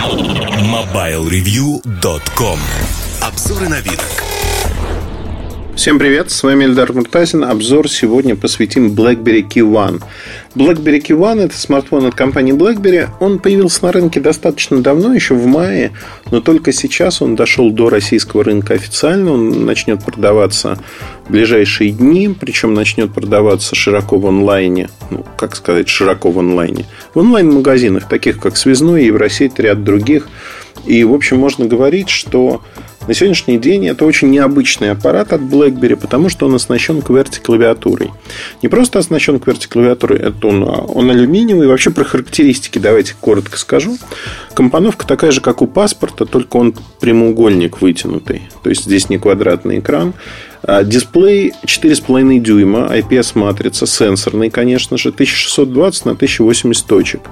MobileReview.com Обзоры вид. Всем привет, с вами Эльдар Муртазин. Обзор сегодня посвятим BlackBerry Key One. BlackBerry Key One – это смартфон от компании BlackBerry. Он появился на рынке достаточно давно, еще в мае, но только сейчас он дошел до российского рынка официально. Он начнет продаваться в ближайшие дни, причем начнет продаваться широко в онлайне. Ну, как сказать, широко в онлайне. В онлайн-магазинах, таких как Связной, Евросеть, ряд других. И, в общем, можно говорить, что на сегодняшний день это очень необычный аппарат от BlackBerry, потому что он оснащен QWERTY-клавиатурой. Не просто оснащен QWERTY-клавиатурой, это он, он алюминиевый. Вообще про характеристики давайте коротко скажу. Компоновка такая же, как у паспорта, только он прямоугольник вытянутый. То есть здесь не квадратный экран. А, дисплей 4,5 дюйма, IPS-матрица, сенсорный, конечно же, 1620 на 1080 точек.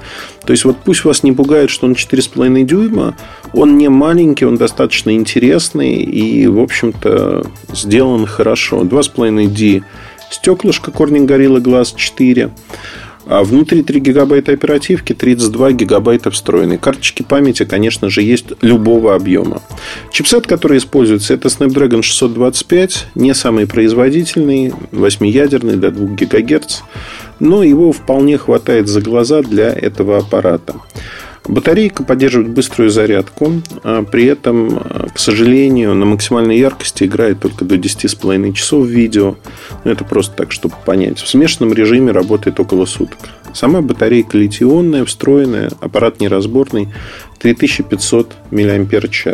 То есть, вот пусть вас не пугает, что он 4,5 дюйма, он не маленький, он достаточно интересный и, в общем-то, сделан хорошо. 2,5D стеклышко Corning Gorilla Glass 4. А внутри 3 гигабайта оперативки, 32 гигабайта встроенной. Карточки памяти, конечно же, есть любого объема. Чипсет, который используется, это Snapdragon 625, не самый производительный, 8-ядерный до 2 ГГц, но его вполне хватает за глаза для этого аппарата. Батарейка поддерживает быструю зарядку, а при этом, к сожалению, на максимальной яркости играет только до 10,5 часов видео. Это просто так, чтобы понять. В смешанном режиме работает около суток. Сама батарейка литионная, встроенная, аппарат неразборный, 3500 мАч.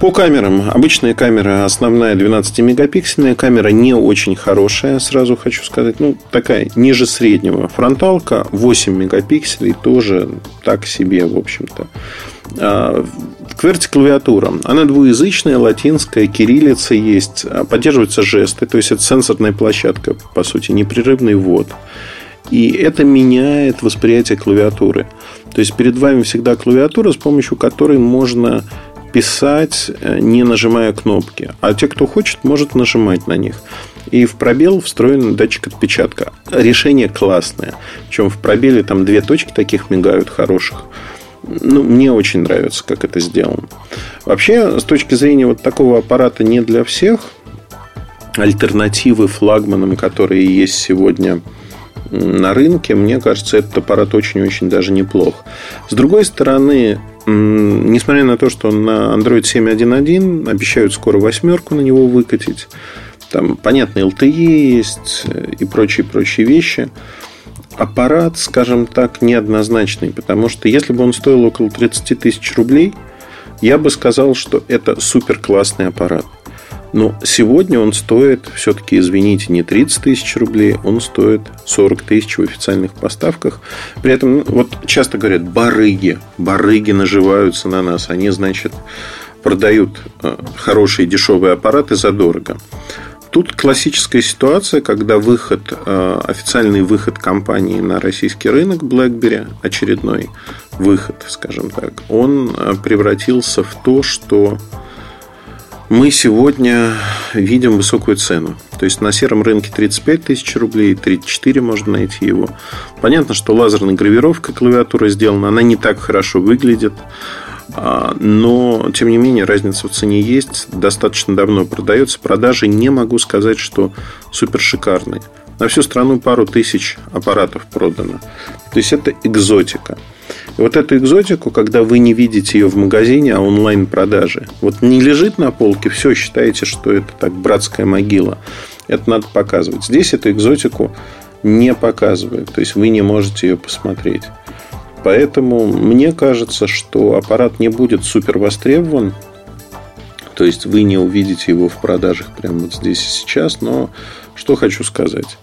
По камерам. Обычная камера основная 12-мегапиксельная. Камера не очень хорошая, сразу хочу сказать. Ну, такая, ниже среднего. Фронталка 8 мегапикселей. Тоже так себе, в общем-то. А, QWERTY клавиатура. Она двуязычная, латинская, кириллица есть. А, поддерживаются жесты. То есть, это сенсорная площадка, по сути, непрерывный ввод. И это меняет восприятие клавиатуры. То есть перед вами всегда клавиатура, с помощью которой можно писать, э, не нажимая кнопки. А те, кто хочет, может нажимать на них. И в пробел встроен датчик отпечатка. Решение классное. Причем в пробеле там две точки таких мигают хороших. Ну, мне очень нравится, как это сделано. Вообще, с точки зрения вот такого аппарата не для всех, альтернативы флагманам, которые есть сегодня на рынке, мне кажется, этот аппарат очень-очень даже неплох. С другой стороны, несмотря на то, что на Android 7.1.1 обещают скоро восьмерку на него выкатить, там, понятно, LTE есть э, и прочие-прочие вещи. Аппарат, скажем так, неоднозначный, потому что если бы он стоил около 30 тысяч рублей, я бы сказал, что это супер классный аппарат. Но сегодня он стоит, все-таки, извините, не 30 тысяч рублей, он стоит 40 тысяч в официальных поставках. При этом, ну, вот часто говорят, барыги, барыги наживаются на нас. Они, значит, продают э, хорошие дешевые аппараты задорого. Тут классическая ситуация, когда выход, э, официальный выход компании на российский рынок BlackBerry, очередной выход, скажем так, он э, превратился в то, что мы сегодня видим высокую цену. То есть на сером рынке 35 тысяч рублей, 34 можно найти его. Понятно, что лазерная гравировка клавиатуры сделана, она не так хорошо выглядит. А, но, тем не менее, разница в цене есть. Достаточно давно продается. Продажи не могу сказать, что супер шикарные. На всю страну пару тысяч аппаратов продано. То есть это экзотика. И вот эту экзотику, когда вы не видите ее в магазине, а онлайн-продажи, вот не лежит на полке, все считаете, что это так братская могила. Это надо показывать. Здесь эту экзотику не показывают. То есть вы не можете ее посмотреть. Поэтому мне кажется, что аппарат не будет супер востребован. То есть вы не увидите его в продажах прямо вот здесь и сейчас. Но что хочу сказать.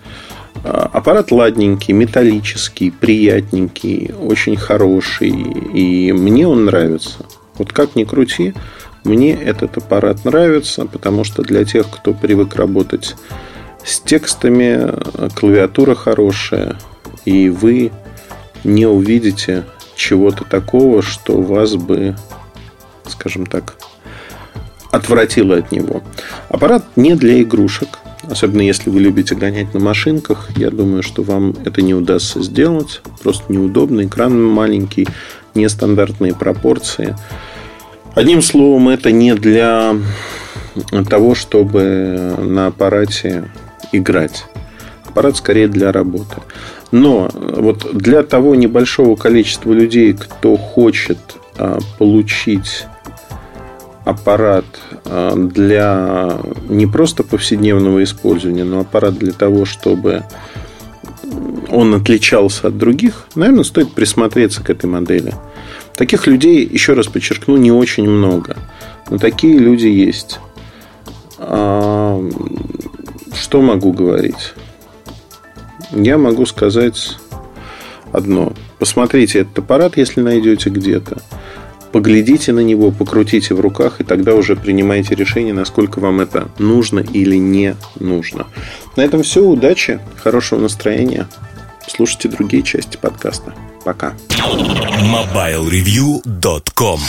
А, аппарат ладненький, металлический, приятненький, очень хороший. И мне он нравится. Вот как ни крути, мне этот аппарат нравится, потому что для тех, кто привык работать с текстами, клавиатура хорошая, и вы не увидите чего-то такого, что вас бы, скажем так, отвратило от него. Аппарат не для игрушек. Особенно если вы любите гонять на машинках, я думаю, что вам это не удастся сделать. Просто неудобно. Экран маленький, нестандартные пропорции. Одним словом, это не для того, чтобы на аппарате играть. Аппарат скорее для работы. Но вот для того небольшого количества людей, кто хочет а, получить аппарат а, для не просто повседневного использования, но аппарат для того, чтобы он отличался от других, наверное, стоит присмотреться к этой модели. Таких людей, еще раз подчеркну, не очень много. Но такие люди есть. А, что могу говорить? Я могу сказать одно. Посмотрите этот аппарат, если найдете где-то. Поглядите на него, покрутите в руках, и тогда уже принимайте решение, насколько вам это нужно или не нужно. На этом все. Удачи, хорошего настроения. Слушайте другие части подкаста. Пока. MobileReview.com